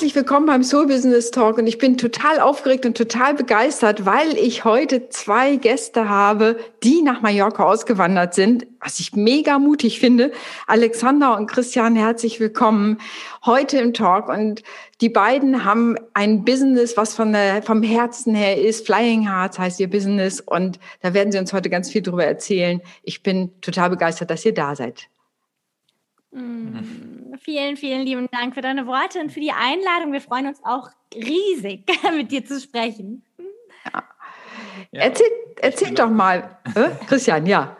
herzlich willkommen beim Soul Business Talk und ich bin total aufgeregt und total begeistert, weil ich heute zwei Gäste habe, die nach Mallorca ausgewandert sind, was ich mega mutig finde. Alexander und Christian, herzlich willkommen heute im Talk und die beiden haben ein Business, was von der, vom Herzen her ist. Flying Hearts heißt ihr Business und da werden sie uns heute ganz viel drüber erzählen. Ich bin total begeistert, dass ihr da seid. Mm, vielen, vielen lieben Dank für deine Worte und für die Einladung. Wir freuen uns auch riesig, mit dir zu sprechen. Ja. Ja, erzähl erzähl doch mal, äh? Christian, ja.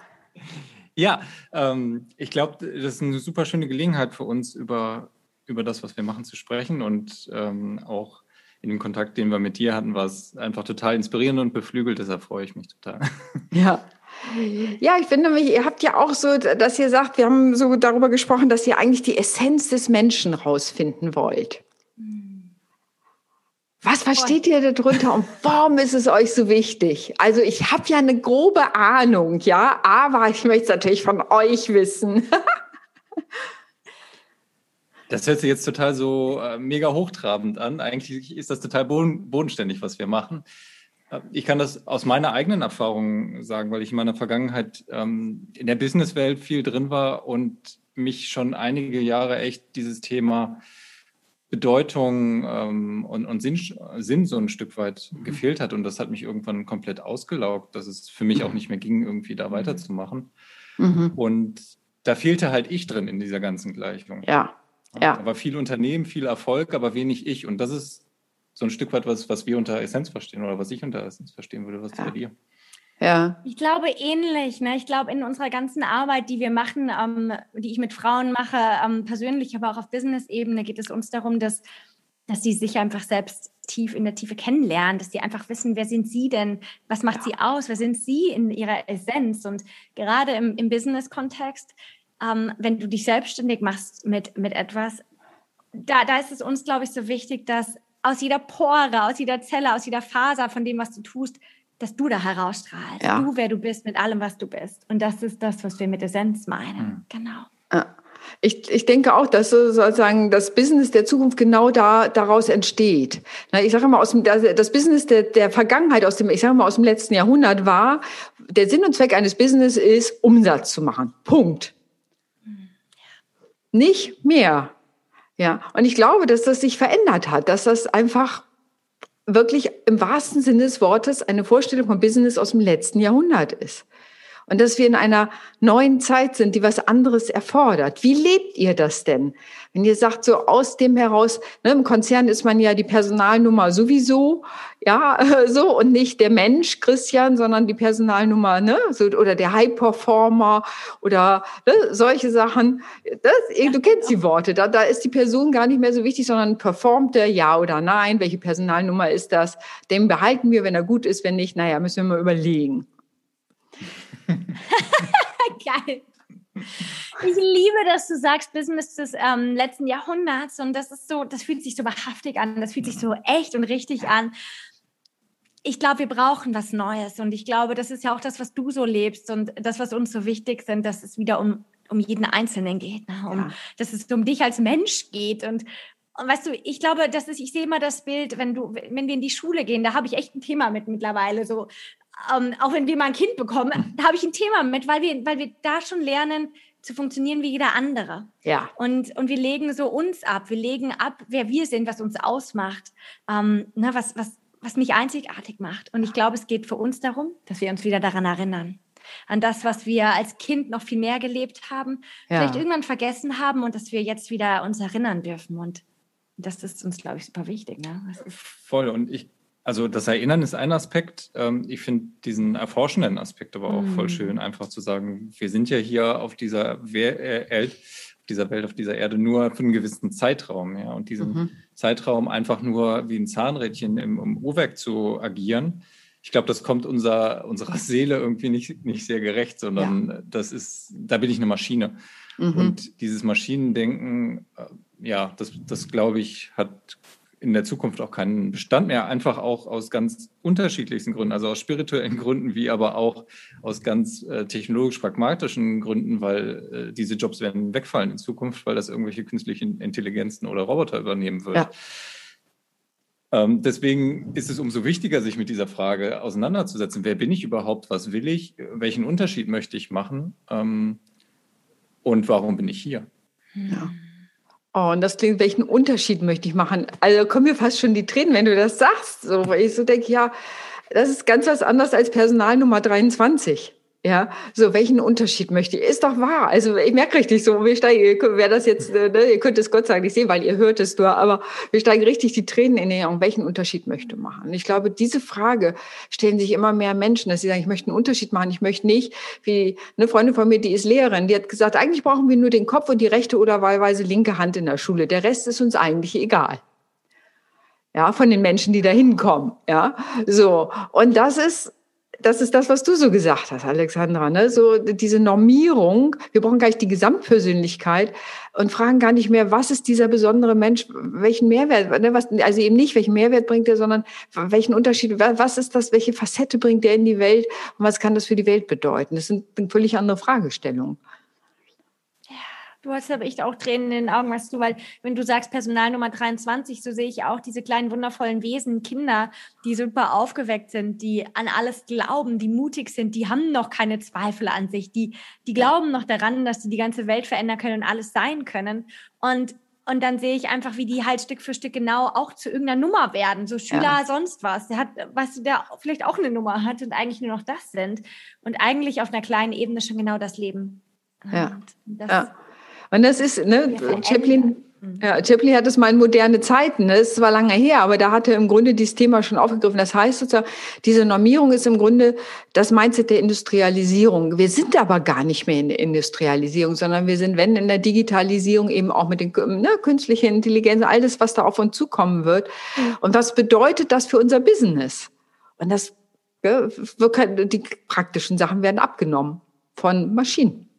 Ja, ähm, ich glaube, das ist eine super schöne Gelegenheit für uns, über, über das, was wir machen, zu sprechen. Und ähm, auch in dem Kontakt, den wir mit dir hatten, war es einfach total inspirierend und beflügelt. Deshalb freue ich mich total. Ja, ja, ich finde nämlich, ihr habt ja auch so, dass ihr sagt, wir haben so darüber gesprochen, dass ihr eigentlich die Essenz des Menschen rausfinden wollt. Was versteht ihr darunter und warum ist es euch so wichtig? Also ich habe ja eine grobe Ahnung, ja, aber ich möchte es natürlich von euch wissen. Das hört sich jetzt total so äh, mega hochtrabend an. Eigentlich ist das total bodenständig, was wir machen. Ich kann das aus meiner eigenen Erfahrung sagen, weil ich in meiner Vergangenheit ähm, in der Businesswelt viel drin war und mich schon einige Jahre echt dieses Thema Bedeutung ähm, und, und Sinn, Sinn, so ein Stück weit mhm. gefehlt hat. Und das hat mich irgendwann komplett ausgelaugt, dass es für mich auch nicht mehr ging, irgendwie da mhm. weiterzumachen. Mhm. Und da fehlte halt ich drin in dieser ganzen Gleichung. Ja. Ja. War viel Unternehmen, viel Erfolg, aber wenig ich. Und das ist so ein Stück weit was, was wir unter Essenz verstehen oder was ich unter Essenz verstehen würde. Was ja. bei dir? Ja. Ich glaube ähnlich. Ne? Ich glaube, in unserer ganzen Arbeit, die wir machen, ähm, die ich mit Frauen mache, ähm, persönlich, aber auch auf Business-Ebene, geht es uns darum, dass, dass sie sich einfach selbst tief in der Tiefe kennenlernen, dass sie einfach wissen, wer sind sie denn, was macht ja. sie aus, wer sind sie in ihrer Essenz. Und gerade im, im Business-Kontext, ähm, wenn du dich selbstständig machst mit, mit etwas, da, da ist es uns, glaube ich, so wichtig, dass aus jeder Pore, aus jeder Zelle, aus jeder Faser von dem, was du tust, dass du da herausstrahlst. Ja. Du, wer du bist, mit allem, was du bist. Und das ist das, was wir mit Essenz meinen. Mhm. Genau. Ja. Ich, ich denke auch, dass sozusagen das Business der Zukunft genau da, daraus entsteht. Ich sage immer, aus dem, das Business der, der Vergangenheit, aus dem, ich sage mal, aus dem letzten Jahrhundert war, der Sinn und Zweck eines Business ist, Umsatz zu machen. Punkt. Mhm. Nicht mehr. Ja, und ich glaube, dass das sich verändert hat, dass das einfach wirklich im wahrsten Sinne des Wortes eine Vorstellung von Business aus dem letzten Jahrhundert ist und dass wir in einer neuen Zeit sind, die was anderes erfordert. Wie lebt ihr das denn? Wenn ihr sagt, so aus dem heraus, ne, im Konzern ist man ja die Personalnummer sowieso, ja, so und nicht der Mensch, Christian, sondern die Personalnummer, ne, so, oder der High Performer oder ne, solche Sachen. Das, du kennst die Worte, da, da ist die Person gar nicht mehr so wichtig, sondern performt er ja oder nein, welche Personalnummer ist das? Den behalten wir, wenn er gut ist, wenn nicht, naja, müssen wir mal überlegen. Geil. Ich liebe, dass du sagst, Business des ähm, letzten Jahrhunderts und das ist so, das fühlt sich so wahrhaftig an, das fühlt sich so echt und richtig an. Ich glaube, wir brauchen was Neues und ich glaube, das ist ja auch das, was du so lebst und das, was uns so wichtig sind, dass es wieder um, um jeden Einzelnen geht, ne? um, ja. dass es um dich als Mensch geht und und weißt du, ich glaube, das ist, ich sehe immer das Bild, wenn du, wenn wir in die Schule gehen, da habe ich echt ein Thema mit mittlerweile. So, ähm, auch wenn wir mal ein Kind bekommen, da habe ich ein Thema mit, weil wir, weil wir da schon lernen, zu funktionieren wie jeder andere. Ja. Und, und wir legen so uns ab. Wir legen ab, wer wir sind, was uns ausmacht, ähm, ne, was, was, was mich einzigartig macht. Und ich glaube, es geht für uns darum, dass wir uns wieder daran erinnern. An das, was wir als Kind noch viel mehr gelebt haben, ja. vielleicht irgendwann vergessen haben und dass wir jetzt wieder uns erinnern dürfen. Und das ist uns, glaube ich, super wichtig. Ne? Voll. Und ich also das Erinnern ist ein Aspekt. Ähm, ich finde diesen erforschenden Aspekt aber auch mm. voll schön, einfach zu sagen, wir sind ja hier auf dieser äh, Welt, auf dieser Welt, auf dieser Erde nur für einen gewissen Zeitraum. Ja? Und diesen mhm. Zeitraum einfach nur wie ein Zahnrädchen im, im Uhrwerk zu agieren, ich glaube, das kommt unser, unserer Seele irgendwie nicht, nicht sehr gerecht, sondern ja. das ist, da bin ich eine Maschine. Mhm. Und dieses Maschinendenken, äh, ja, das, das glaube ich, hat in der Zukunft auch keinen Bestand mehr, einfach auch aus ganz unterschiedlichsten Gründen, also aus spirituellen Gründen, wie aber auch aus ganz äh, technologisch-pragmatischen Gründen, weil äh, diese Jobs werden wegfallen in Zukunft, weil das irgendwelche künstlichen Intelligenzen oder Roboter übernehmen wird. Ja. Ähm, deswegen ist es umso wichtiger, sich mit dieser Frage auseinanderzusetzen. Wer bin ich überhaupt? Was will ich? Welchen Unterschied möchte ich machen? Ähm, und warum bin ich hier? Ja. Oh, und das klingt, welchen Unterschied möchte ich machen? Also kommen mir fast schon die Tränen, wenn du das sagst. So, weil ich so denke, ja, das ist ganz was anderes als Personal Nummer 23. Ja, so welchen Unterschied möchte ich? Ist doch wahr. Also ich merke richtig so, wir steigen, wer das jetzt, äh, ne, ihr könnt es Gott sagen, ich sehe, weil ihr hört es nur, aber wir steigen richtig die Tränen in die Augen. Welchen Unterschied möchte machen? Ich glaube, diese Frage stellen sich immer mehr Menschen, dass sie sagen, ich möchte einen Unterschied machen. Ich möchte nicht, wie eine Freundin von mir, die ist Lehrerin, die hat gesagt, eigentlich brauchen wir nur den Kopf und die rechte oder wahlweise linke Hand in der Schule. Der Rest ist uns eigentlich egal ja, von den Menschen, die da hinkommen, ja, so. Und das ist, das ist das, was du so gesagt hast, Alexandra, ne? So diese Normierung. Wir brauchen gar nicht die Gesamtpersönlichkeit und fragen gar nicht mehr, was ist dieser besondere Mensch, welchen Mehrwert, ne? was, also eben nicht, welchen Mehrwert bringt er, sondern welchen Unterschied, was ist das, welche Facette bringt er in die Welt und was kann das für die Welt bedeuten? Das sind völlig andere Fragestellungen. Du hast aber echt auch Tränen in den Augen, weißt du, weil wenn du sagst Personal Nummer 23, so sehe ich auch diese kleinen wundervollen Wesen, Kinder, die super aufgeweckt sind, die an alles glauben, die mutig sind, die haben noch keine Zweifel an sich, die, die glauben noch daran, dass sie die ganze Welt verändern können und alles sein können. Und und dann sehe ich einfach, wie die halt Stück für Stück genau auch zu irgendeiner Nummer werden. So Schüler, ja. sonst was. Der hat, was der vielleicht auch eine Nummer hat und eigentlich nur noch das sind. Und eigentlich auf einer kleinen Ebene schon genau das Leben. Ja. Das, ja. Und das ist, ne, Chaplin, ja, Chaplin hat es mal in moderne Zeiten, ne? das zwar lange her, aber da hat er im Grunde dieses Thema schon aufgegriffen. Das heißt sozusagen, diese Normierung ist im Grunde das Mindset der Industrialisierung. Wir sind aber gar nicht mehr in der Industrialisierung, sondern wir sind, wenn in der Digitalisierung eben auch mit den ne, künstlichen Intelligenz, alles, was da auf uns zukommen wird. Und was bedeutet das für unser Business? Und das, ja, die praktischen Sachen werden abgenommen von Maschinen.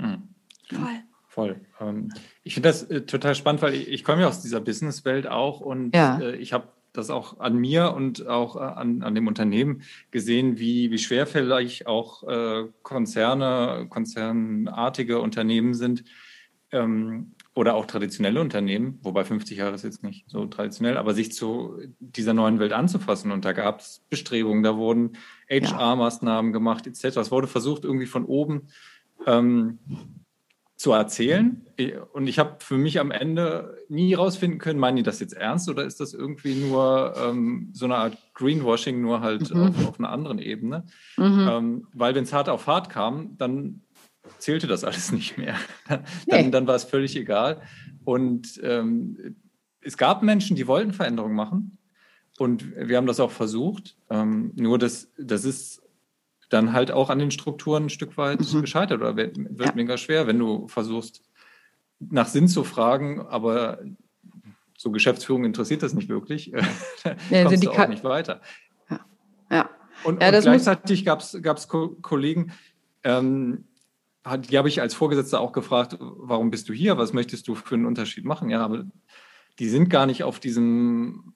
Hm. Voll. Voll. Ähm, ich finde das äh, total spannend, weil ich, ich komme ja aus dieser Businesswelt auch und ja. äh, ich habe das auch an mir und auch äh, an, an dem Unternehmen gesehen, wie, wie schwerfällig auch äh, Konzerne, konzernartige Unternehmen sind ähm, oder auch traditionelle Unternehmen, wobei 50 Jahre ist jetzt nicht so traditionell, aber sich zu dieser neuen Welt anzufassen. Und da gab es Bestrebungen, da wurden HR-Maßnahmen gemacht etc. Es wurde versucht, irgendwie von oben ähm, zu erzählen. Und ich habe für mich am Ende nie rausfinden können, meinen die das jetzt ernst oder ist das irgendwie nur ähm, so eine Art Greenwashing, nur halt mhm. auf, auf, einer anderen Ebene. Mhm. Ähm, weil wenn es hart auf hart kam, dann zählte das alles nicht mehr. dann, nee. dann war es völlig egal. Und ähm, es gab Menschen, die wollten Veränderungen machen. Und wir haben das auch versucht. Ähm, nur das, das ist dann halt auch an den Strukturen ein Stück weit mhm. gescheitert oder wird, wird ja. mega schwer, wenn du versuchst, nach Sinn zu fragen, aber so Geschäftsführung interessiert das nicht wirklich, ja, kommst du auch nicht weiter. Ja. ja. Und, ja, und gleichzeitig gab es Kollegen, ähm, die habe ich als Vorgesetzter auch gefragt, warum bist du hier? Was möchtest du für einen Unterschied machen? Ja, aber die sind gar nicht auf diesem,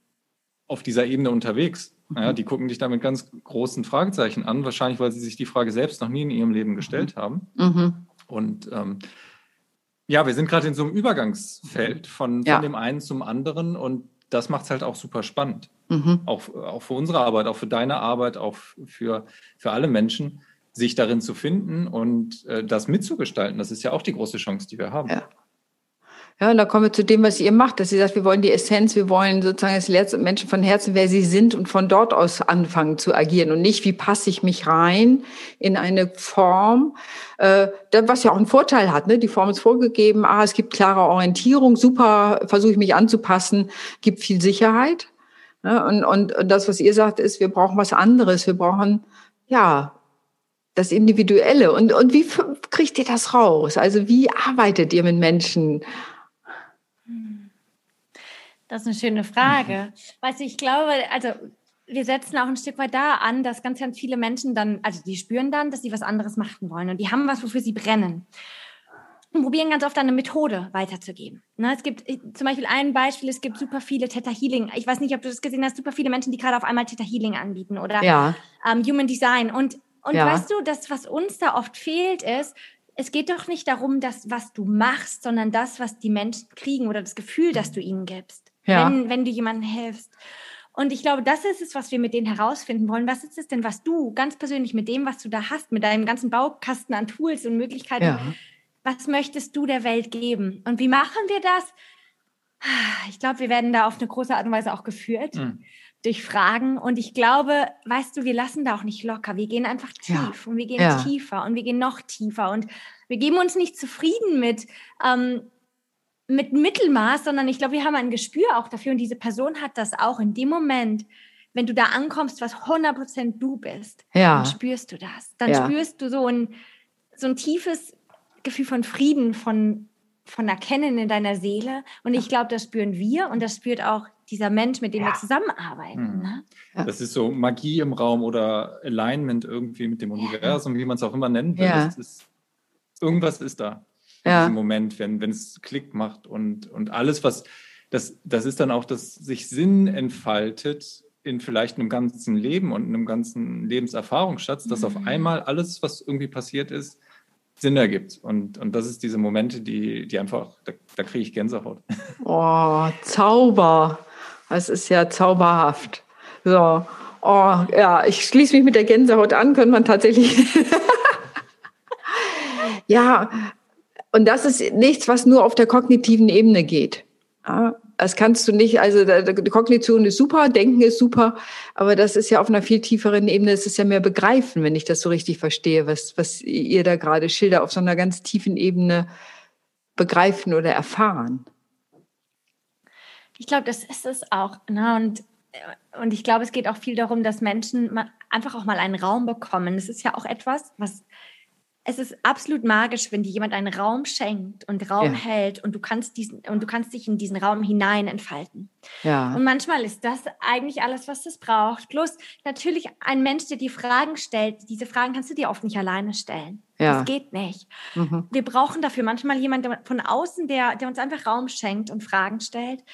auf dieser Ebene unterwegs. Ja, die gucken dich da mit ganz großen Fragezeichen an, wahrscheinlich, weil sie sich die Frage selbst noch nie in ihrem Leben gestellt mhm. haben. Mhm. Und ähm, ja, wir sind gerade in so einem Übergangsfeld von, ja. von dem einen zum anderen und das macht es halt auch super spannend. Mhm. Auch, auch für unsere Arbeit, auch für deine Arbeit, auch für, für alle Menschen, sich darin zu finden und äh, das mitzugestalten. Das ist ja auch die große Chance, die wir haben. Ja. Ja, und da kommen wir zu dem, was ihr macht, dass sie sagt, wir wollen die Essenz, wir wollen sozusagen es lehrt Menschen von Herzen, wer sie sind und von dort aus anfangen zu agieren und nicht, wie passe ich mich rein in eine Form, äh, was ja auch einen Vorteil hat. Ne? Die Form ist vorgegeben, ah, es gibt klare Orientierung, super, versuche ich mich anzupassen, gibt viel Sicherheit. Ne? Und, und, und das, was ihr sagt, ist, wir brauchen was anderes, wir brauchen, ja, das Individuelle. Und, und wie kriegt ihr das raus? Also wie arbeitet ihr mit Menschen? Das ist eine schöne Frage. Mhm. Weißt du, ich glaube, also wir setzen auch ein Stück weit da an, dass ganz, ganz viele Menschen dann, also die spüren dann, dass sie was anderes machen wollen und die haben was, wofür sie brennen. und probieren ganz oft eine Methode weiterzugeben. Ne, es gibt zum Beispiel ein Beispiel, es gibt super viele Theta Healing. Ich weiß nicht, ob du das gesehen hast, super viele Menschen, die gerade auf einmal Theta Healing anbieten oder ja. ähm, Human Design. Und, und ja. weißt du, das, was uns da oft fehlt, ist, es geht doch nicht darum, das, was du machst, sondern das, was die Menschen kriegen oder das Gefühl, das du ihnen gibst, ja. wenn, wenn du jemandem hilfst. Und ich glaube, das ist es, was wir mit denen herausfinden wollen. Was ist es denn, was du ganz persönlich mit dem, was du da hast, mit deinem ganzen Baukasten an Tools und Möglichkeiten, ja was möchtest du der Welt geben? Und wie machen wir das? Ich glaube, wir werden da auf eine große Art und Weise auch geführt mhm. durch Fragen. Und ich glaube, weißt du, wir lassen da auch nicht locker. Wir gehen einfach tief ja. und wir gehen ja. tiefer und wir gehen noch tiefer. Und wir geben uns nicht zufrieden mit, ähm, mit Mittelmaß, sondern ich glaube, wir haben ein Gespür auch dafür. Und diese Person hat das auch in dem Moment, wenn du da ankommst, was 100% du bist, ja. dann spürst du das. Dann spürst du so ein, so ein tiefes Gefühl von Frieden, von, von Erkennen in deiner Seele. Und ich glaube, das spüren wir und das spürt auch dieser Mensch, mit dem ja. wir zusammenarbeiten. Mhm. Ne? Das ist so Magie im Raum oder Alignment irgendwie mit dem Universum, wie man es auch immer nennen will. Ja. Ist, irgendwas ist da in diesem Moment, wenn, wenn es Klick macht und, und alles, was das, das ist dann auch, dass sich Sinn entfaltet in vielleicht einem ganzen Leben und einem ganzen Lebenserfahrungsschatz, dass mhm. auf einmal alles, was irgendwie passiert ist, Sinn ergibt. Und, und das ist diese Momente, die, die einfach, da, da kriege ich Gänsehaut. Oh, Zauber. Das ist ja zauberhaft. So. Oh, ja, ich schließe mich mit der Gänsehaut an, könnte man tatsächlich. ja, und das ist nichts, was nur auf der kognitiven Ebene geht. Ja, das kannst du nicht, also die Kognition ist super, Denken ist super, aber das ist ja auf einer viel tieferen Ebene, es ist ja mehr begreifen, wenn ich das so richtig verstehe, was, was ihr da gerade schilder, auf so einer ganz tiefen Ebene begreifen oder erfahren. Ich glaube, das ist es auch. Ne? Und, und ich glaube, es geht auch viel darum, dass Menschen einfach auch mal einen Raum bekommen. Das ist ja auch etwas, was es ist absolut magisch, wenn dir jemand einen Raum schenkt und Raum ja. hält und du kannst diesen und du kannst dich in diesen Raum hinein entfalten. Ja. Und manchmal ist das eigentlich alles, was es braucht. Plus natürlich ein Mensch, der dir Fragen stellt. Diese Fragen kannst du dir oft nicht alleine stellen. Ja. Das geht nicht. Mhm. Wir brauchen dafür manchmal jemanden von außen, der, der uns einfach Raum schenkt und Fragen stellt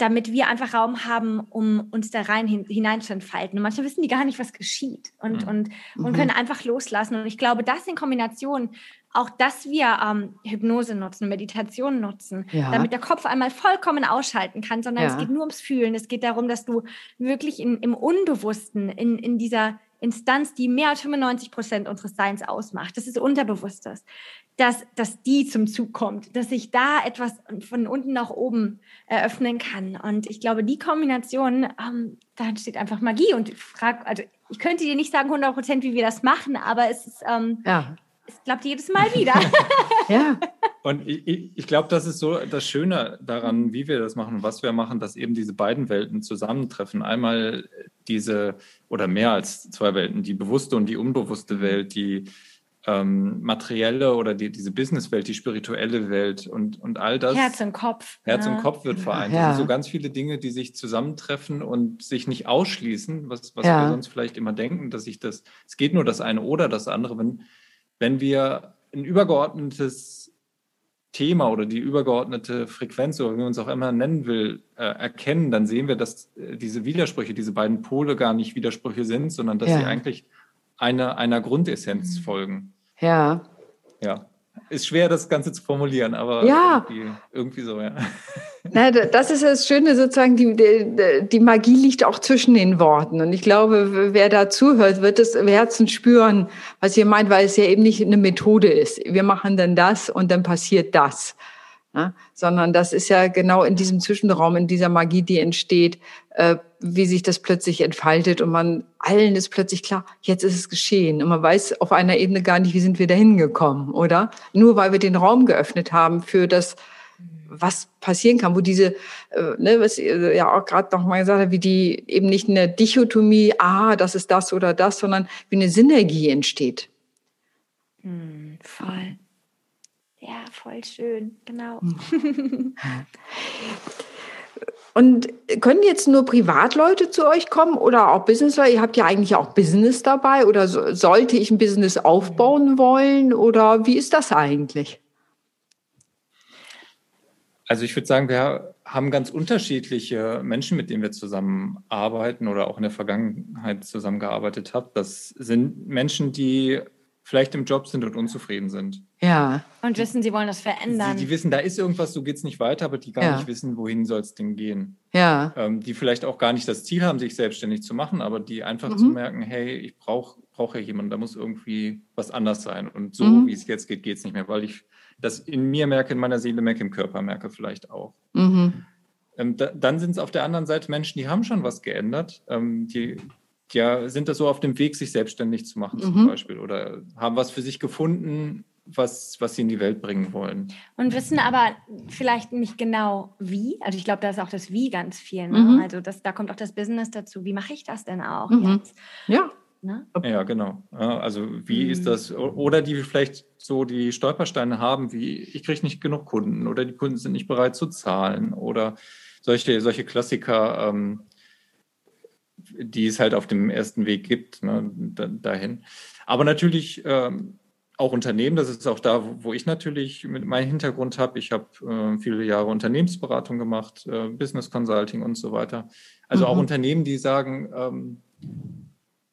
damit wir einfach Raum haben, um uns da rein hin, hinein zu entfalten. Und manchmal wissen die gar nicht, was geschieht und, mhm. und, und mhm. können einfach loslassen. Und ich glaube, das in Kombination, auch dass wir ähm, Hypnose nutzen, Meditation nutzen, ja. damit der Kopf einmal vollkommen ausschalten kann, sondern ja. es geht nur ums Fühlen. Es geht darum, dass du wirklich in, im Unbewussten, in, in dieser Instanz, die mehr als 95 Prozent unseres Seins ausmacht, das ist Unterbewusstes, dass, dass die zum Zug kommt, dass ich da etwas von unten nach oben eröffnen kann. Und ich glaube, die Kombination, ähm, da entsteht einfach Magie. Und ich frage, also ich könnte dir nicht sagen 100 Prozent, wie wir das machen, aber es ist, ähm, ja. Es klappt jedes Mal wieder. ja. Und ich, ich glaube, das ist so das Schöne daran, wie wir das machen, was wir machen, dass eben diese beiden Welten zusammentreffen. Einmal diese, oder mehr als zwei Welten, die bewusste und die unbewusste Welt, die ähm, materielle oder die, diese Businesswelt, die spirituelle Welt und, und all das. Herz und Kopf. Herz ja. und Kopf wird vereint. Ja. Also so ganz viele Dinge, die sich zusammentreffen und sich nicht ausschließen, was, was ja. wir sonst vielleicht immer denken, dass sich das, es geht nur das eine oder das andere. Wenn, wenn wir ein übergeordnetes Thema oder die übergeordnete Frequenz oder wie man es auch immer nennen will, äh, erkennen, dann sehen wir, dass äh, diese Widersprüche, diese beiden Pole gar nicht Widersprüche sind, sondern dass sie eigentlich einer, einer Grundessenz folgen. Ja. Ja. Ist schwer, das Ganze zu formulieren, aber ja. irgendwie, irgendwie so, ja. Na, das ist das Schöne, sozusagen, die, die, die Magie liegt auch zwischen den Worten. Und ich glaube, wer da zuhört, wird es im Herzen spüren, was ihr meint, weil es ja eben nicht eine Methode ist. Wir machen dann das und dann passiert das. Ne? Sondern das ist ja genau in diesem Zwischenraum, in dieser Magie, die entsteht, äh, wie sich das plötzlich entfaltet und man allen ist plötzlich klar, jetzt ist es geschehen und man weiß auf einer Ebene gar nicht, wie sind wir da hingekommen, oder? Nur weil wir den Raum geöffnet haben für das, was passieren kann, wo diese, äh, ne, was ja auch gerade noch mal gesagt habt, wie die eben nicht eine Dichotomie, ah, das ist das oder das, sondern wie eine Synergie entsteht. Hm, voll. Ja, voll schön, genau. Und können jetzt nur Privatleute zu euch kommen oder auch Businessleute? Ihr habt ja eigentlich auch Business dabei oder so, sollte ich ein Business aufbauen wollen oder wie ist das eigentlich? Also ich würde sagen, wir haben ganz unterschiedliche Menschen, mit denen wir zusammenarbeiten oder auch in der Vergangenheit zusammengearbeitet haben. Das sind Menschen, die vielleicht im Job sind und unzufrieden sind. Ja. Und wissen, sie wollen das verändern. Die, die wissen, da ist irgendwas, so geht es nicht weiter, aber die gar Ja. nicht wissen, wohin soll es denn gehen. Ja. Ähm, die vielleicht auch gar nicht das Ziel haben, sich selbstständig zu machen, aber die einfach Mhm. zu merken, hey, ich brauche brauch ja jemanden, da muss irgendwie was anders sein. Und so, Mhm. wie es jetzt geht, geht es nicht mehr, weil ich das in mir merke, in meiner Seele merke, im Körper merke vielleicht auch. Mhm. Ähm, da, dann sind es auf der anderen Seite Menschen, die haben schon was geändert. Ähm, die ja, sind da so auf dem Weg, sich selbstständig zu machen zum Mhm. Beispiel oder haben was für sich gefunden, was, was sie in die Welt bringen wollen. Und wissen aber vielleicht nicht genau wie. Also ich glaube, da ist auch das Wie ganz viel. Ne? Mhm. Also das, da kommt auch das Business dazu. Wie mache ich das denn auch Mhm. jetzt? Ja. Ne? Ja, genau. Also wie Mhm. ist das? Oder die vielleicht so die Stolpersteine haben, wie ich kriege nicht genug Kunden oder die Kunden sind nicht bereit zu zahlen oder solche, solche Klassiker, ähm, die es halt auf dem ersten Weg gibt, ne, da, dahin. Aber natürlich ähm, auch Unternehmen, das ist auch da, wo, ich natürlich mit meinem Hintergrund habe. Ich habe äh, viele Jahre Unternehmensberatung gemacht, äh, Business Consulting und so weiter. Also auch Mhm. Unternehmen, die sagen, ähm,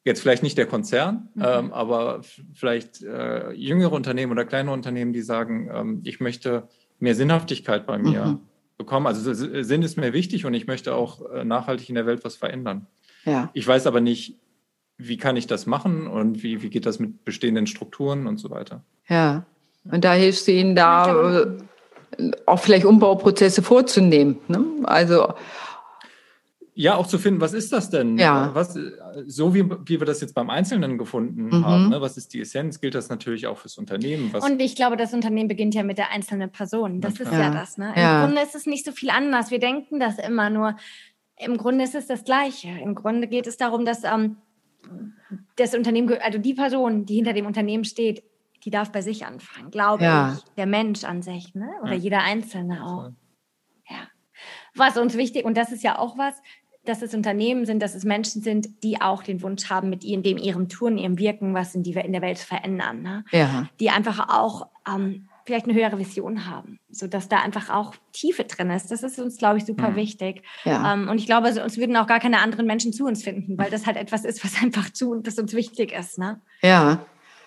jetzt vielleicht nicht der Konzern, Mhm. ähm, aber vielleicht äh, jüngere Unternehmen oder kleine Unternehmen, die sagen, ähm, ich möchte mehr Sinnhaftigkeit bei mir Mhm. bekommen. Also Sinn ist mir wichtig und ich möchte auch äh, nachhaltig in der Welt was verändern. Ja. Ich weiß aber nicht, wie kann ich das machen und wie, wie geht das mit bestehenden Strukturen und so weiter. Ja. Und da hilfst du ihnen da äh, auch vielleicht Umbauprozesse vorzunehmen. Ne? Also Ja, auch zu finden, was ist das denn? Ja. Was, so wie, wie wir das jetzt beim Einzelnen gefunden Mhm. haben, ne? was ist die Essenz, gilt das natürlich auch fürs Unternehmen. Was, Und ich glaube, das Unternehmen beginnt ja mit der einzelnen Person. Das Na ist ja Ja. das. Ne? Ja. Im Grunde ist es nicht so viel anders. Wir denken das immer nur. Im Grunde ist es das Gleiche. Im Grunde geht es darum, dass ähm, das Unternehmen, also die Person, die hinter dem Unternehmen steht, die darf bei sich anfangen, glaube Ja. ich. Der Mensch an sich, ne? oder Ja. jeder Einzelne auch. Ja. Was uns wichtig, und das ist ja auch was, dass es Unternehmen sind, dass es Menschen sind, die auch den Wunsch haben, mit ihrem, dem ihrem Tun, ihrem Wirken was in, die, in der Welt zu verändern. Ne? ja. die einfach auch ähm, vielleicht eine höhere Vision haben, sodass da einfach auch Tiefe drin ist. Das ist uns, glaube ich, super Mhm. wichtig. Ja. Ähm, und ich glaube, also, uns würden auch gar keine anderen Menschen zu uns finden, weil das halt etwas ist, was einfach zu und das uns wichtig ist. Ne? Ja.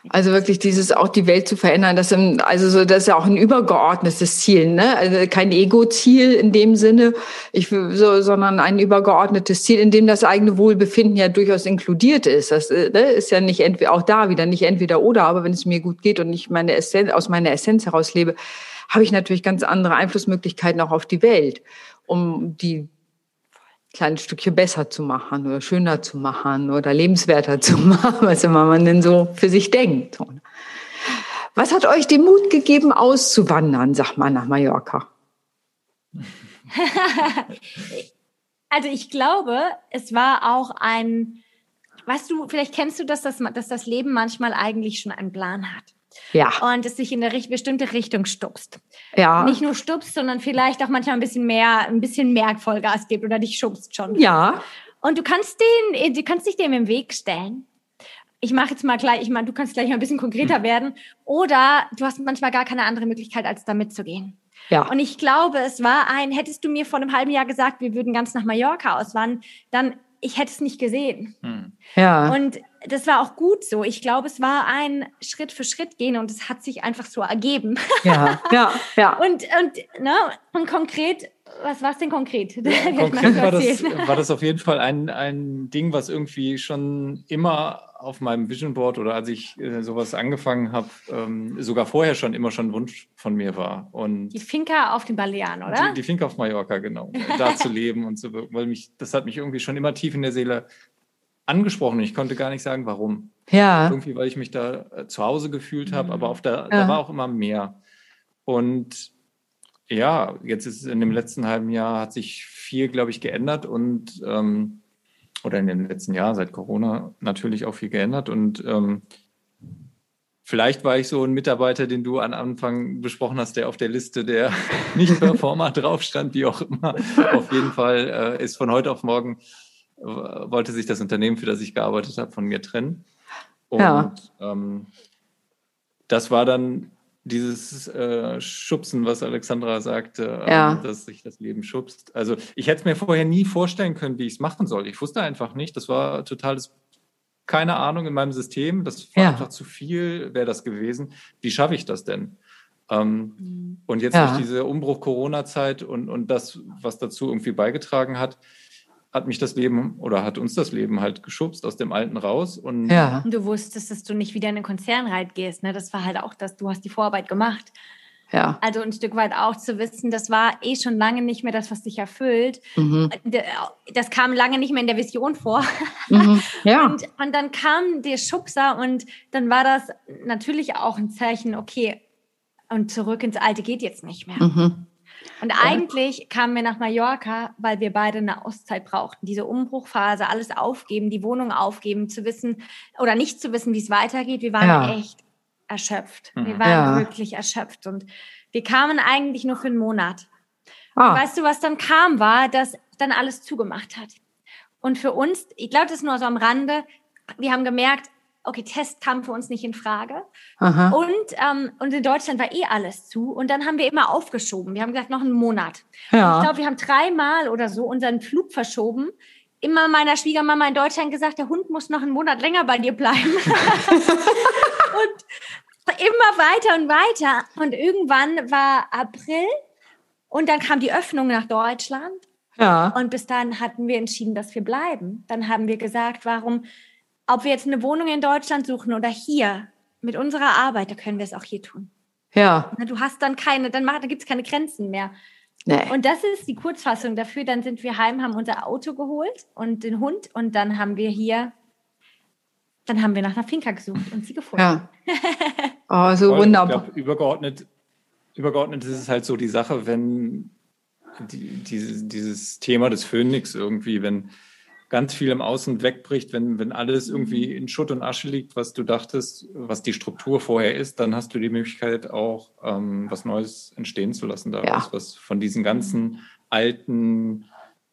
Also wirklich dieses auch die Welt zu verändern, das im, also so das ist ja auch ein übergeordnetes Ziel, ne? Also kein Ego-Ziel in dem Sinne, ich so, sondern ein übergeordnetes Ziel, in dem das eigene Wohlbefinden ja durchaus inkludiert ist. Das äh, ne, ist ja nicht entweder auch da wieder nicht entweder oder, aber wenn es mir gut geht und ich meine Essenz aus meiner Essenz heraus lebe, habe ich natürlich ganz andere Einflussmöglichkeiten auch auf die Welt, um die kleine Stückchen besser zu machen oder schöner zu machen oder lebenswerter zu machen, was immer man denn so für sich denkt. Was hat euch den Mut gegeben, auszuwandern, sag mal, nach Mallorca? Also ich glaube, es war auch ein, weißt du, vielleicht kennst du das, dass, dass das Leben manchmal eigentlich schon einen Plan hat Ja, und es sich in eine bestimmte Richtung stupst. ja, Nicht nur stupst, sondern vielleicht auch manchmal ein bisschen mehr, ein bisschen mehr Vollgas gibt oder dich schubst schon. ja, Und du kannst den, du kannst dich dem im Weg stellen. Ich mache jetzt mal gleich, ich meine, du kannst gleich mal ein bisschen konkreter werden. Oder du hast manchmal gar keine andere Möglichkeit, als da mitzugehen. ja, Und ich glaube, es war ein, hättest du mir vor einem halben Jahr gesagt, wir würden ganz nach Mallorca auswandern, dann, ich hätte es nicht gesehen. Hm. ja, Und das war auch gut so. Ich glaube, es war ein Schritt für Schritt gehen und es hat sich einfach so ergeben. ja, ja, ja. Und, und, ne, und konkret, was war es denn konkret? Mal Konkret war das, war das auf jeden Fall ein, ein Ding, was irgendwie schon immer auf meinem Vision Board oder als ich äh, sowas angefangen habe, ähm, sogar vorher schon immer schon ein Wunsch von mir war. Und Die Finca auf den Balearen, oder? Die, die Finca auf Mallorca, genau. da zu leben und so, weil mich, das hat mich irgendwie schon immer tief in der Seele angesprochen. und Ich konnte gar nicht sagen, warum. ja. Irgendwie, weil ich mich da äh, zu Hause gefühlt habe, Mhm. aber auf der, Ja. da war auch immer mehr. Und ja, jetzt ist es in dem letzten halben Jahr hat sich viel, glaube ich, geändert und ähm, oder in dem letzten Jahr seit Corona natürlich auch viel geändert und ähm, Vielleicht war ich so ein Mitarbeiter, den du am Anfang besprochen hast, der auf der Liste der Nicht-Performer drauf stand, wie auch immer. Auf jeden Fall äh, ist von heute auf morgen, wollte sich das Unternehmen, für das ich gearbeitet habe, von mir trennen. Und Ja. ähm, das war dann dieses äh, Schubsen, was Alexandra sagte, ja. ähm, dass sich das Leben schubst. Also ich hätte es mir vorher nie vorstellen können, wie ich es machen soll. Ich wusste einfach nicht. Das war totales, keine Ahnung in meinem System. Das war Ja. einfach zu viel, wäre das gewesen. Wie schaffe ich das denn? Ähm, Mhm. und jetzt Ja. durch diese Umbruch Corona-Zeit und, und das, was dazu irgendwie beigetragen hat, hat mich das Leben oder hat uns das Leben halt geschubst aus dem Alten raus. Und Ja. Und du wusstest, dass du nicht wieder in den Konzern reingehst. Ne? Das war halt auch das, du hast die Vorarbeit gemacht. Ja. Also ein Stück weit auch zu wissen, das war eh schon lange nicht mehr das, was dich erfüllt. Mhm. Das kam lange nicht mehr in der Vision vor. Mhm. Ja. Und, und dann kam der Schubser und dann war das natürlich auch ein Zeichen, okay, und zurück ins Alte geht jetzt nicht mehr. Mhm. Und eigentlich kamen wir nach Mallorca, weil wir beide eine Auszeit brauchten. Diese Umbruchphase, alles aufgeben, die Wohnung aufgeben, zu wissen oder nicht zu wissen, wie es weitergeht. Wir waren Ja. echt erschöpft. Mhm. Wir waren Ja. wirklich erschöpft. Und wir kamen eigentlich nur für einen Monat. Ah. Weißt du, was dann kam, war, dass dann alles zugemacht hat. Und für uns, ich glaube, das ist nur so am Rande, wir haben gemerkt, okay, Test kam für uns nicht in Frage. Aha. Und, ähm, und in Deutschland war eh alles zu. Und dann haben wir immer aufgeschoben. Wir haben gesagt, noch einen Monat. Ich Ja. glaube, wir haben dreimal oder so unseren Flug verschoben. Immer meiner Schwiegermama in Deutschland gesagt, der Hund muss noch einen Monat länger bei dir bleiben. und immer weiter und weiter. Und irgendwann war April und dann kam die Öffnung nach Deutschland. Ja. Und bis dann hatten wir entschieden, dass wir bleiben. Dann haben wir gesagt, warum, ob wir jetzt eine Wohnung in Deutschland suchen oder hier, mit unserer Arbeit, da können wir es auch hier tun. Ja. Na, Du hast dann keine, dann, macht- dann gibt es keine Grenzen mehr. Nee. Und das ist die Kurzfassung dafür. Dann sind wir heim, haben unser Auto geholt und den Hund und dann haben wir hier, dann haben wir nach einer Finca gesucht und sie gefunden. Ja. Oh, so Voll. wunderbar. Ich glaub, übergeordnet, übergeordnet ist es halt so die Sache, wenn die, diese, dieses Thema des Phönix irgendwie, wenn ganz viel im Außen wegbricht, wenn, wenn alles irgendwie in Schutt und Asche liegt, was du dachtest, was die Struktur vorher ist, dann hast du die Möglichkeit auch ähm, was Neues entstehen zu lassen daraus, Ja. was von diesen ganzen alten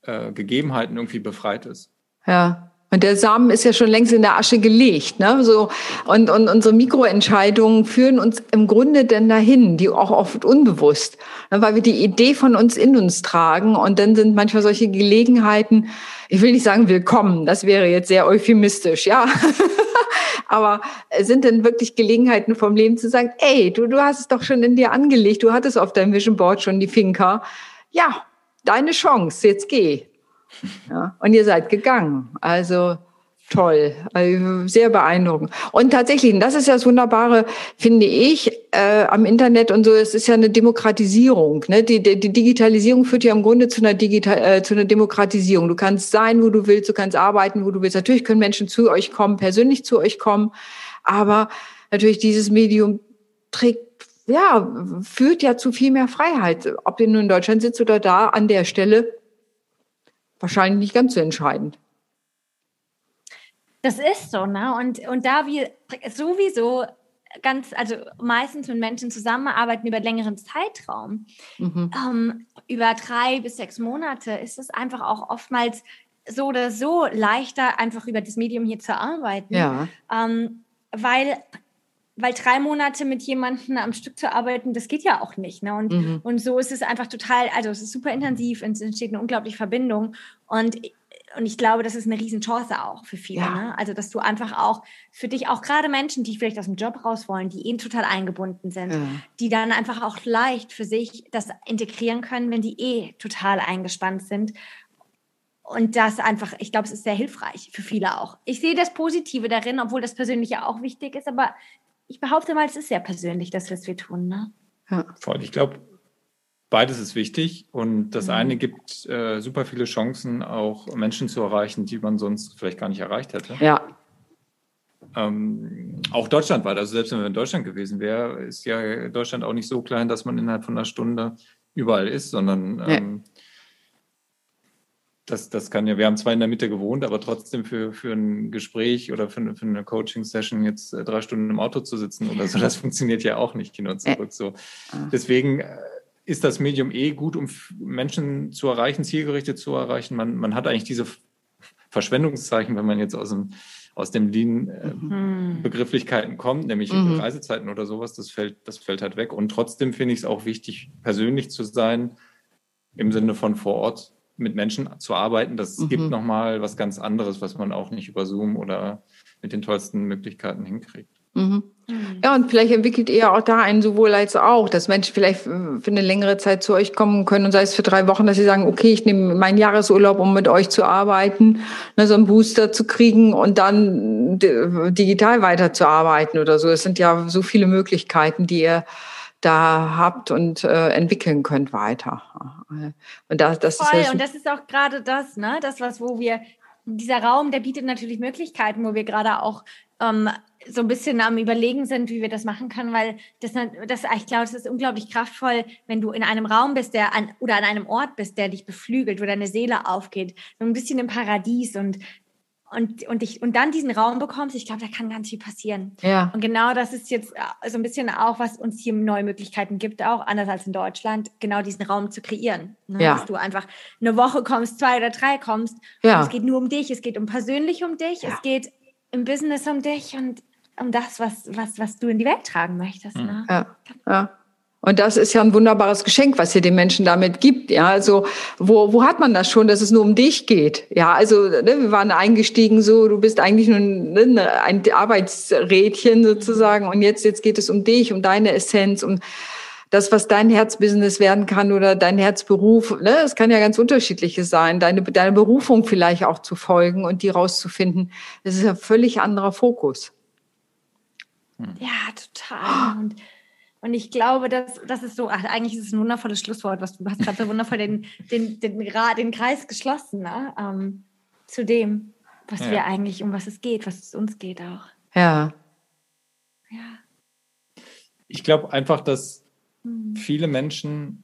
äh, Gegebenheiten irgendwie befreit ist. Ja. Und der Samen ist ja schon längst in der Asche gelegt, ne? So und und unsere Mikroentscheidungen führen uns im Grunde denn dahin, die auch oft unbewusst, ne? weil wir die Idee von uns in uns tragen und dann sind manchmal solche Gelegenheiten, ich will nicht sagen willkommen, das wäre jetzt sehr euphemistisch, ja. Aber es sind dann wirklich Gelegenheiten vom Leben zu sagen, ey, du, du hast es doch schon in dir angelegt, du hattest auf deinem Vision Board schon die Finca. Ja, deine Chance, jetzt geh. Ja, und ihr seid gegangen. Also toll, also sehr beeindruckend. Und tatsächlich, und das ist ja das Wunderbare, finde ich, äh, am Internet und so, es ist ja eine Demokratisierung. Ne? Die, die, die Digitalisierung führt ja im Grunde zu einer, Digital, äh, zu einer Demokratisierung. Du kannst sein, wo du willst, du kannst arbeiten, wo du willst. Natürlich können Menschen zu euch kommen, persönlich zu euch kommen, aber natürlich dieses Medium trägt ja, führt ja zu viel mehr Freiheit. Ob ihr nun in Deutschland sitzt oder da, an der Stelle wahrscheinlich nicht ganz so entscheidend. Das ist so, ne? Und, und da wir sowieso ganz, also meistens mit Menschen zusammenarbeiten über längeren Zeitraum, Mhm. ähm, über drei bis sechs Monate, ist es einfach auch oftmals so oder so leichter, einfach über das Medium hier zu arbeiten. Ja, Ähm, weil, weil drei Monate mit jemandem am Stück zu arbeiten, das geht ja auch nicht. Ne? Und, Mhm. und so ist es einfach total, also es ist super intensiv, es entsteht eine unglaubliche Verbindung. Und, und ich glaube, das ist eine Riesenchance auch für viele. Ja. Ne? Also, dass du einfach auch für dich, auch gerade Menschen, die vielleicht aus dem Job raus wollen, die eh total eingebunden sind, Ja. die dann einfach auch leicht für sich das integrieren können, wenn die eh total eingespannt sind. Und das einfach, ich glaube, es ist sehr hilfreich für viele auch. Ich sehe das Positive darin, obwohl das Persönliche auch wichtig ist, aber ich behaupte mal, es ist sehr persönlich, das, was wir tun. Ne? ja, Voll. Ich glaube, beides ist wichtig und das Mhm. eine gibt äh, super viele Chancen, auch Menschen zu erreichen, die man sonst vielleicht gar nicht erreicht hätte. ja, Ähm, auch deutschlandweit, also selbst wenn wir in Deutschland gewesen wäre, ist ja Deutschland auch nicht so klein, dass man innerhalb von einer Stunde überall ist, sondern Nee. Ähm, das, das kann ja, wir haben zwar in der Mitte gewohnt, aber trotzdem für, für ein Gespräch oder für, eine- für eine Coaching-Session jetzt äh, drei Stunden im Auto zu sitzen oder so, das funktioniert ja auch nicht hin und zurück. So. Ah. Deswegen äh, ist das Medium eh gut, um Menschen zu erreichen, zielgerichtet zu erreichen. Man, man hat eigentlich diese Verschwendungszeichen, wenn man jetzt aus dem, aus dem Lean-Begrifflichkeiten äh, kommt, nämlich mhm. Reisezeiten oder sowas, das fällt, das fällt halt weg. Und trotzdem finde ich es auch wichtig, persönlich zu sein, im Sinne von vor Ort mit Menschen zu arbeiten. Das mhm. gibt nochmal was ganz anderes, was man auch nicht über Zoom oder mit den tollsten Möglichkeiten hinkriegt. Mhm. mhm. Ja, und vielleicht entwickelt ihr auch da einen sowohl als auch, dass Menschen vielleicht für eine längere Zeit zu euch kommen können und sei es für drei Wochen, dass sie sagen, okay, ich nehme meinen Jahresurlaub, um mit euch zu arbeiten, ne, so einen Booster zu kriegen und dann digital weiterzuarbeiten oder so. Es sind ja so viele Möglichkeiten, die ihr da habt und äh, entwickeln könnt weiter. Und das, das Voll, ist und das ist auch gerade das, ne, das was, wo wir dieser Raum, der bietet natürlich Möglichkeiten, wo wir gerade auch ähm, so ein bisschen am Überlegen sind, wie wir das machen können, weil das, das ich glaube, es ist unglaublich kraftvoll, wenn du in einem Raum bist, der an, oder an einem Ort bist, der dich beflügelt, wo deine Seele aufgeht, so ein bisschen im Paradies und und, und, ich, und dann diesen Raum bekommst, ich glaube, da kann ganz viel passieren. Ja. Und genau das ist jetzt äh, so ein bisschen auch, was uns hier neue Möglichkeiten gibt, auch anders als in Deutschland, genau diesen Raum zu kreieren. Ne? Ja. Dass du einfach eine Woche kommst, zwei oder drei kommst. Ja. es geht nur um dich, es geht um persönlich um dich, ja. es geht im Business um dich und um das, was, was, was du in die Welt tragen möchtest. Ne? Ja. ja. Und das ist ja ein wunderbares Geschenk, was ihr den Menschen damit gibt. Ja, also wo, wo hat man das schon, dass es nur um dich geht? Ja, also ne, wir waren eingestiegen so, du bist eigentlich nur ne, ne ein Arbeitsrädchen sozusagen und jetzt, jetzt geht es um dich, um deine Essenz, um das, was dein Herzbusiness werden kann oder dein Herzberuf. Ne, es kann ja ganz unterschiedliches sein, deine, deine Berufung vielleicht auch zu folgen und die rauszufinden. Das ist ein völlig anderer Fokus. Ja, total. Und und ich glaube, dass das ist so, ach, eigentlich ist es ein wundervolles Schlusswort, was du, hast gerade so wundervoll den, den, den, den Kreis geschlossen, ne? Ähm, zu dem, was ja. wir eigentlich, um was es geht, was es uns geht auch. Ja. Ja. Ich glaube einfach, dass hm. viele Menschen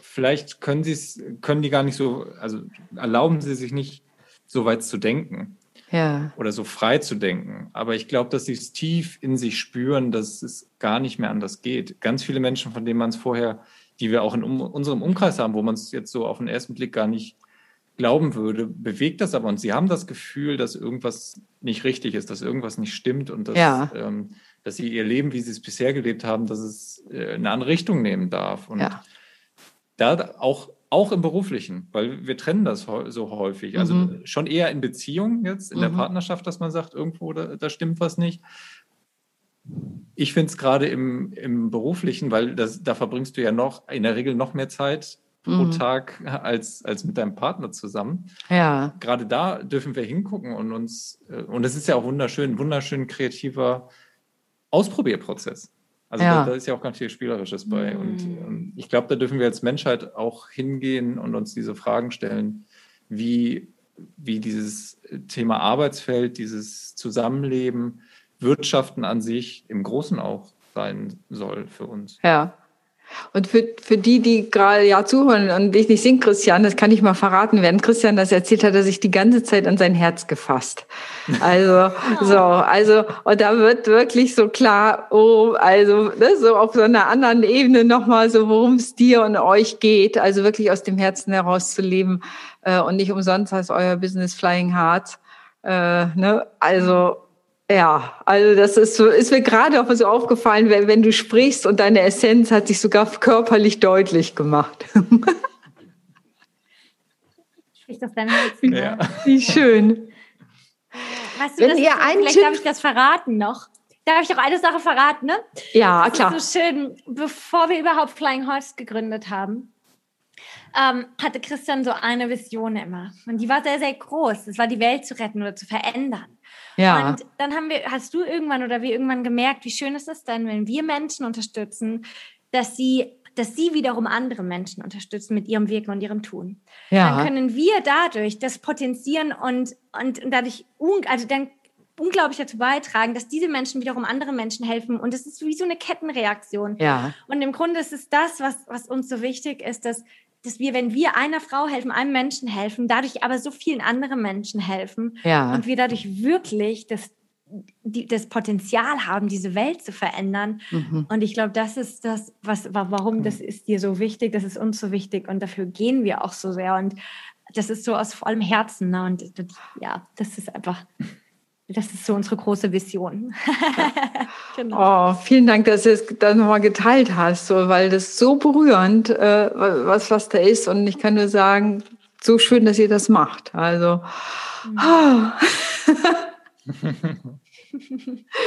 vielleicht können sie es, können die gar nicht so, also erlauben sie sich nicht, so weit zu denken ja. oder so frei zu denken. Aber ich glaube, dass sie es tief in sich spüren, dass es gar nicht mehr anders geht. Ganz viele Menschen, von denen man es vorher, die wir auch in um, unserem Umkreis haben, wo man es jetzt so auf den ersten Blick gar nicht glauben würde, bewegt das aber. Und sie haben das Gefühl, dass irgendwas nicht richtig ist, dass irgendwas nicht stimmt und dass, ja. ähm, dass sie ihr Leben, wie sie es bisher gelebt haben, dass es äh, eine andere Richtung nehmen darf. Und ja. da auch auch im beruflichen, weil wir trennen das so häufig. Also mhm. schon eher in Beziehungen jetzt, in mhm. der Partnerschaft, dass man sagt, irgendwo, da, da stimmt was nicht. Ich finde es gerade im, im beruflichen, weil das, da verbringst du ja noch in der Regel noch mehr Zeit pro mhm. Tag als, als mit deinem Partner zusammen. Ja. Gerade da dürfen wir hingucken und uns, äh, und es ist ja auch wunderschön, wunderschön kreativer Ausprobierprozess. Also ja. da, da, ist ja auch ganz viel Spielerisches bei. Mhm. Und ähm, ich glaube, da dürfen wir als Menschheit auch hingehen und uns diese Fragen stellen, wie, wie dieses Thema Arbeitsfeld, dieses Zusammenleben, Wirtschaften an sich im Großen auch sein soll für uns. Ja, und für, für die, die gerade ja zuhören und dich nicht sehen, Christian, das kann ich mal verraten, während Christian das erzählt hat, er sich die ganze Zeit an sein Herz gefasst. Also, so, also, und da wird wirklich so klar, oh, also, ne, so auf so einer anderen Ebene nochmal so, worum es dir und euch geht, also wirklich aus dem Herzen heraus zu leben, äh, und nicht umsonst heißt euer Business Flying Hearts, äh, ne, also, ja, also das ist so, ist mir gerade auch so aufgefallen, wenn, wenn du sprichst und deine Essenz hat sich sogar körperlich deutlich gemacht. Spricht das dein Herzen? Ja. Wie schön. Weißt du, wenn das, ihr vielleicht Tipp darf ich das verraten noch. Darf ich auch eine Sache verraten, ne? Ja, das klar. Ist so schön, bevor wir überhaupt Flying Horse gegründet haben, ähm, hatte Christian so eine Vision immer. Und die war sehr, sehr groß. Es war die Welt zu retten oder zu verändern. Ja. Und dann haben wir, hast du irgendwann oder wir irgendwann gemerkt, wie schön ist es denn, wenn wir Menschen unterstützen, dass sie dass sie wiederum andere Menschen unterstützen mit ihrem Wirken und ihrem Tun. Ja. Dann können wir dadurch das potenzieren und, und, und dadurch, also dann unglaublich dazu beitragen, dass diese Menschen wiederum anderen Menschen helfen. Und es ist wie so eine Kettenreaktion. Ja. Und im Grunde ist es das, was, was uns so wichtig ist, dass dass wir, wenn wir einer Frau helfen, einem Menschen helfen, dadurch aber so vielen anderen Menschen helfen ja. und wir dadurch wirklich das, die, das Potenzial haben, diese Welt zu verändern. Mhm. Und ich glaube, das ist das, was, warum das ist dir so wichtig, das ist uns so wichtig und dafür gehen wir auch so sehr. Und das ist so aus vollem Herzen. Ne? Und das, ja, das ist einfach, das ist so unsere große Vision. genau. Oh, vielen Dank, dass du es das nochmal geteilt hast, so, weil das so berührend, äh, was, was da ist. Und ich kann nur sagen, so schön, dass ihr das macht. Also, oh.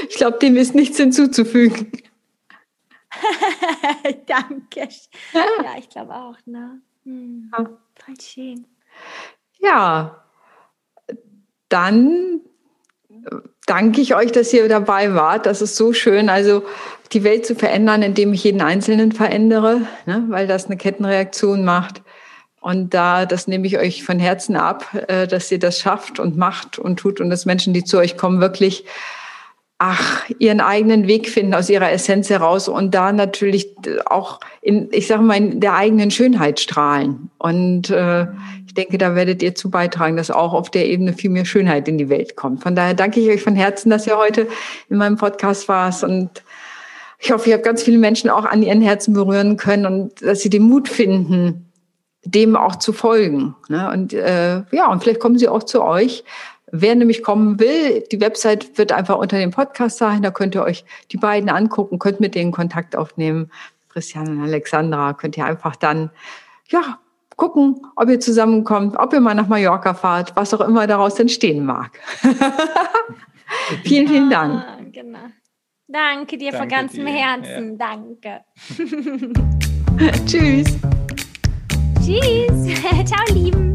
ich glaube, dem ist nichts hinzuzufügen. Danke. Ja, ich glaube auch. Ne? Hm. Ja. Voll schön. Ja, dann danke ich euch, dass ihr dabei wart. Das ist so schön. Also die Welt zu verändern, indem ich jeden Einzelnen verändere, ne? weil das eine Kettenreaktion macht. Und da, das nehme ich euch von Herzen ab, äh, dass ihr das schafft und macht und tut und dass Menschen, die zu euch kommen, wirklich ach, ihren eigenen Weg finden aus ihrer Essenz heraus und da natürlich auch in, ich sage mal, in der eigenen Schönheit strahlen. Und äh, ich denke, da werdet ihr zu beitragen, dass auch auf der Ebene viel mehr Schönheit in die Welt kommt. Von daher danke ich euch von Herzen, dass ihr heute in meinem Podcast warst und ich hoffe, ihr habt ganz viele Menschen auch an ihren Herzen berühren können und dass sie den Mut finden, dem auch zu folgen. Ne? Und äh, ja, und vielleicht kommen sie auch zu euch. Wer nämlich kommen will, die Website wird einfach unter dem Podcast sein. Da könnt ihr euch die beiden angucken, könnt mit denen Kontakt aufnehmen. Christian und Alexandra könnt ihr einfach dann ja gucken, ob ihr zusammenkommt, ob ihr mal nach Mallorca fahrt, was auch immer daraus entstehen mag. vielen, vielen Dank. Ah, genau. Danke dir Danke von ganzem dir. Herzen. Ja. Danke. Tschüss. Tschüss. Ciao, Lieben.